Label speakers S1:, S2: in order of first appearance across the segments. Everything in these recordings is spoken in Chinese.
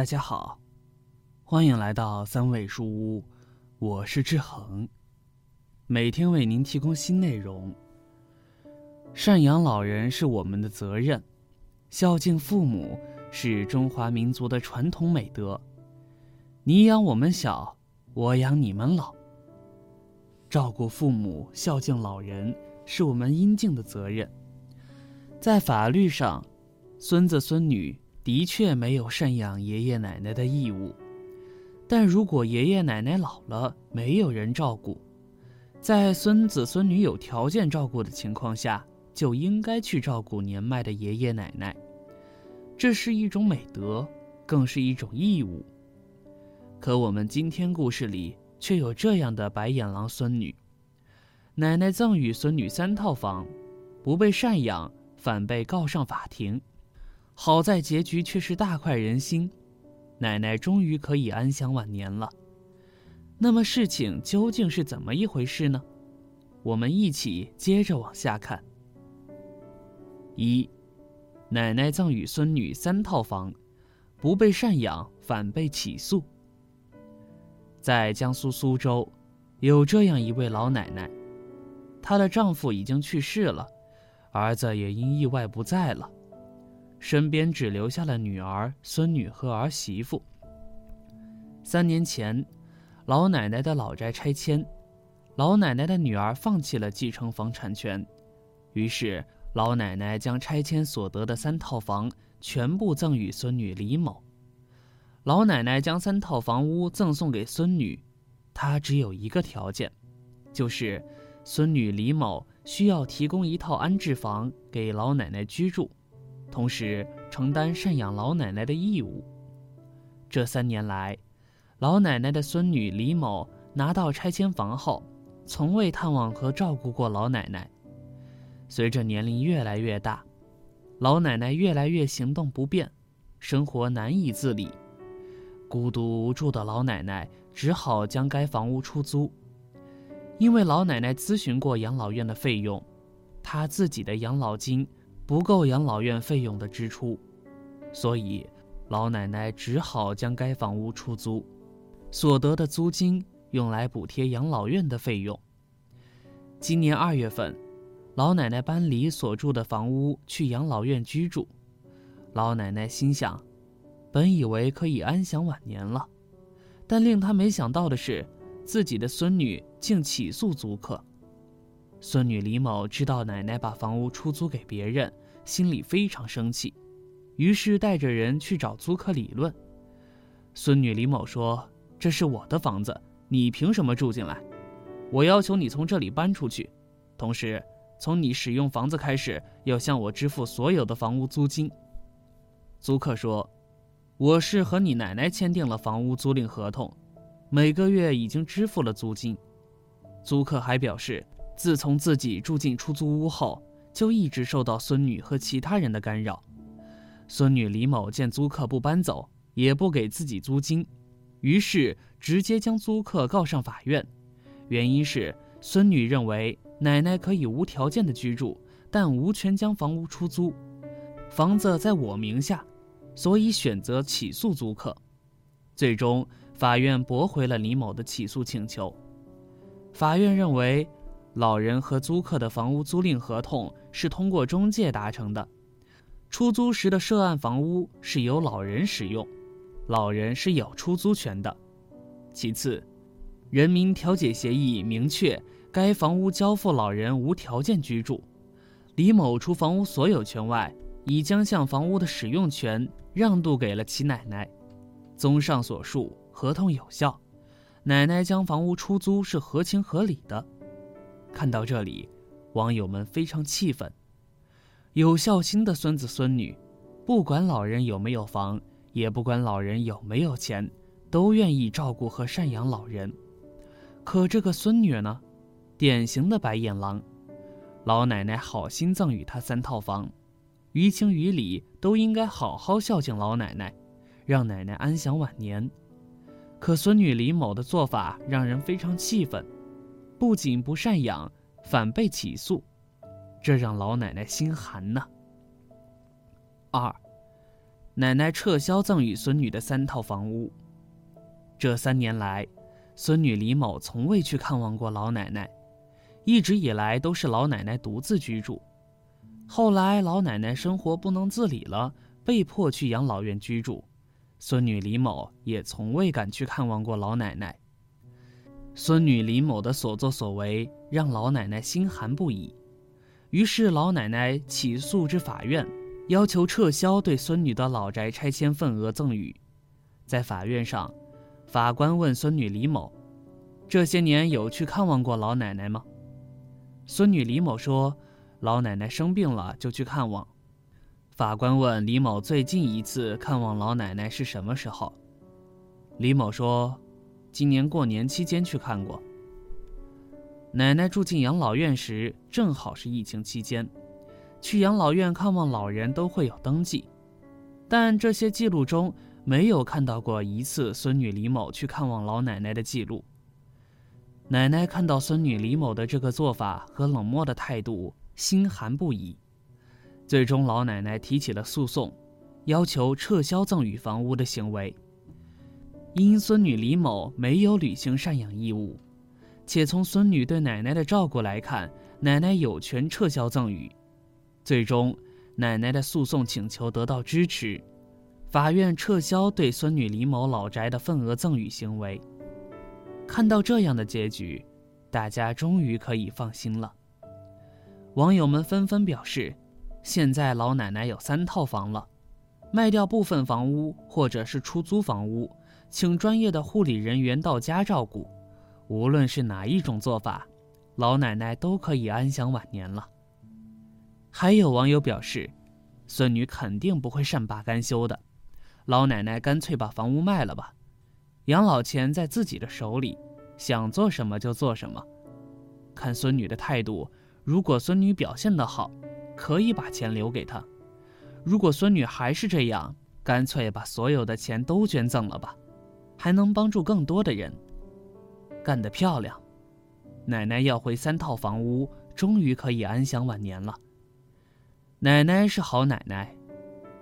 S1: 大家好，欢迎来到三味书屋，我是志恒，每天为您提供新内容。赡养老人是我们的责任，孝敬父母是中华民族的传统美德。你养我们小，我养你们老。照顾父母、孝敬老人是我们应尽的责任。在法律上，孙子孙女。的确没有赡养爷爷奶奶的义务，但如果爷爷奶奶老了没有人照顾，在孙子孙女有条件照顾的情况下，就应该去照顾年迈的爷爷奶奶，这是一种美德，更是一种义务。可我们今天故事里却有这样的白眼狼孙女：奶奶赠与孙女三套房，不被赡养，反被告上法庭。好在结局却是大快人心，奶奶终于可以安享晚年了。那么事情究竟是怎么一回事呢？我们一起接着往下看。一，奶奶赠与孙女三套房，不被赡养反被起诉。在江苏苏州，有这样一位老奶奶，她的丈夫已经去世了，儿子也因意外不在了。身边只留下了女儿、孙女和儿媳妇。三年前，老奶奶的老宅拆迁，老奶奶的女儿放弃了继承房产权，于是老奶奶将拆迁所得的三套房全部赠与孙女李某。老奶奶将三套房屋赠送给孙女，她只有一个条件，就是孙女李某需要提供一套安置房给老奶奶居住。同时承担赡养老奶奶的义务。这三年来，老奶奶的孙女李某拿到拆迁房后，从未探望和照顾过老奶奶。随着年龄越来越大，老奶奶越来越行动不便，生活难以自理。孤独无助的老奶奶只好将该房屋出租。因为老奶奶咨询过养老院的费用，她自己的养老金。不够养老院费用的支出，所以老奶奶只好将该房屋出租，所得的租金用来补贴养老院的费用。今年二月份，老奶奶搬离所住的房屋去养老院居住。老奶奶心想，本以为可以安享晚年了，但令她没想到的是，自己的孙女竟起诉租客。孙女李某知道奶奶把房屋出租给别人，心里非常生气，于是带着人去找租客理论。孙女李某说：“这是我的房子，你凭什么住进来？我要求你从这里搬出去，同时从你使用房子开始，要向我支付所有的房屋租金。”租客说：“我是和你奶奶签订了房屋租赁合同，每个月已经支付了租金。”租客还表示。自从自己住进出租屋后，就一直受到孙女和其他人的干扰。孙女李某见租客不搬走，也不给自己租金，于是直接将租客告上法院。原因是孙女认为奶奶可以无条件的居住，但无权将房屋出租，房子在我名下，所以选择起诉租客。最终，法院驳回了李某的起诉请求。法院认为。老人和租客的房屋租赁合同是通过中介达成的，出租时的涉案房屋是由老人使用，老人是有出租权的。其次，人民调解协议明确该房屋交付老人无条件居住，李某除房屋所有权外，已将向房屋的使用权让渡给了其奶奶。综上所述，合同有效，奶奶将房屋出租是合情合理的。看到这里，网友们非常气愤。有孝心的孙子孙女，不管老人有没有房，也不管老人有没有钱，都愿意照顾和赡养老人。可这个孙女呢，典型的白眼狼。老奶奶好心赠与她三套房，于情于理都应该好好孝敬老奶奶，让奶奶安享晚年。可孙女李某的做法让人非常气愤。不仅不赡养，反被起诉，这让老奶奶心寒呐。二，奶奶撤销赠与孙女的三套房屋。这三年来，孙女李某从未去看望过老奶奶，一直以来都是老奶奶独自居住。后来老奶奶生活不能自理了，被迫去养老院居住，孙女李某也从未敢去看望过老奶奶。孙女李某的所作所为让老奶奶心寒不已，于是老奶奶起诉至法院，要求撤销对孙女的老宅拆迁份额赠与。在法院上，法官问孙女李某：“这些年有去看望过老奶奶吗？”孙女李某说：“老奶奶生病了就去看望。”法官问李某：“最近一次看望老奶奶是什么时候？”李某说。今年过年期间去看过。奶奶住进养老院时，正好是疫情期间，去养老院看望老人都会有登记，但这些记录中没有看到过一次孙女李某去看望老奶奶的记录。奶奶看到孙女李某的这个做法和冷漠的态度，心寒不已。最终，老奶奶提起了诉讼，要求撤销赠与房屋的行为。因孙女李某没有履行赡养义务，且从孙女对奶奶的照顾来看，奶奶有权撤销赠与。最终，奶奶的诉讼请求得到支持，法院撤销对孙女李某老宅的份额赠与行为。看到这样的结局，大家终于可以放心了。网友们纷纷表示，现在老奶奶有三套房了，卖掉部分房屋或者是出租房屋。请专业的护理人员到家照顾，无论是哪一种做法，老奶奶都可以安享晚年了。还有网友表示，孙女肯定不会善罢甘休的，老奶奶干脆把房屋卖了吧，养老钱在自己的手里，想做什么就做什么。看孙女的态度，如果孙女表现得好，可以把钱留给她；如果孙女还是这样，干脆把所有的钱都捐赠了吧。还能帮助更多的人，干得漂亮！奶奶要回三套房屋，终于可以安享晚年了。奶奶是好奶奶，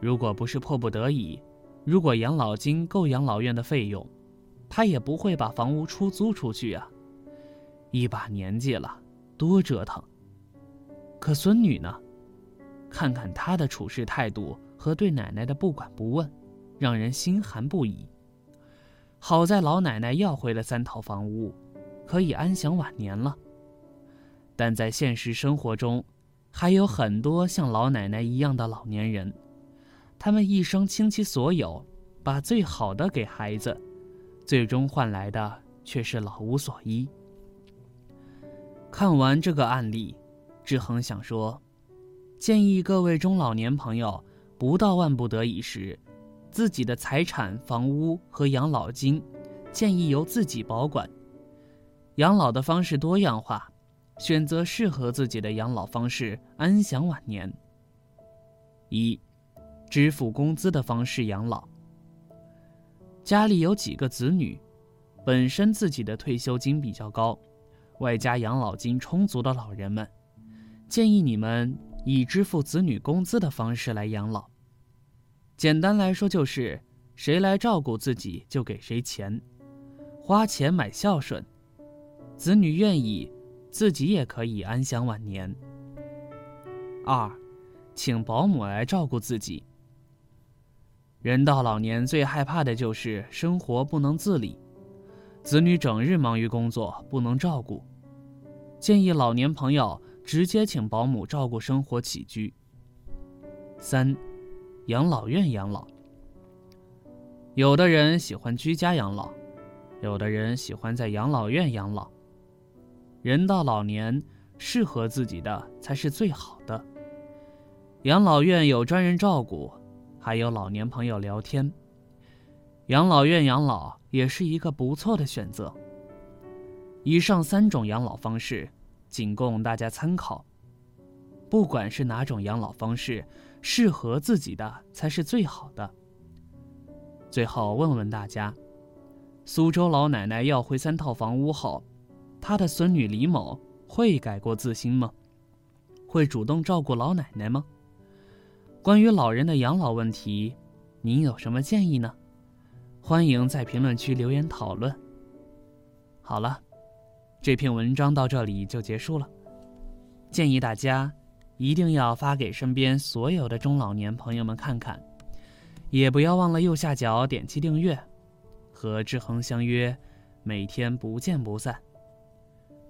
S1: 如果不是迫不得已，如果养老金够养老院的费用，她也不会把房屋出租出去啊。一把年纪了，多折腾。可孙女呢？看看她的处事态度和对奶奶的不管不问，让人心寒不已。好在老奶奶要回了三套房屋，可以安享晚年了。但在现实生活中，还有很多像老奶奶一样的老年人，他们一生倾其所有，把最好的给孩子，最终换来的却是老无所依。看完这个案例，志恒想说，建议各位中老年朋友，不到万不得已时。自己的财产、房屋和养老金，建议由自己保管。养老的方式多样化，选择适合自己的养老方式，安享晚年。一，支付工资的方式养老。家里有几个子女，本身自己的退休金比较高，外加养老金充足的老人们，建议你们以支付子女工资的方式来养老。简单来说就是，谁来照顾自己就给谁钱，花钱买孝顺，子女愿意，自己也可以安享晚年。二，请保姆来照顾自己。人到老年最害怕的就是生活不能自理，子女整日忙于工作不能照顾，建议老年朋友直接请保姆照顾生活起居。三。养老院养老，有的人喜欢居家养老，有的人喜欢在养老院养老。人到老年，适合自己的才是最好的。养老院有专人照顾，还有老年朋友聊天。养老院养老也是一个不错的选择。以上三种养老方式，仅供大家参考。不管是哪种养老方式。适合自己的才是最好的。最后问问大家：苏州老奶奶要回三套房屋后，她的孙女李某会改过自新吗？会主动照顾老奶奶吗？关于老人的养老问题，您有什么建议呢？欢迎在评论区留言讨论。好了，这篇文章到这里就结束了。建议大家一定要发给身边所有的中老年朋友们看看，也不要忘了右下角点击订阅，和志恒相约，每天不见不散。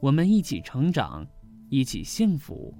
S1: 我们一起成长，一起幸福。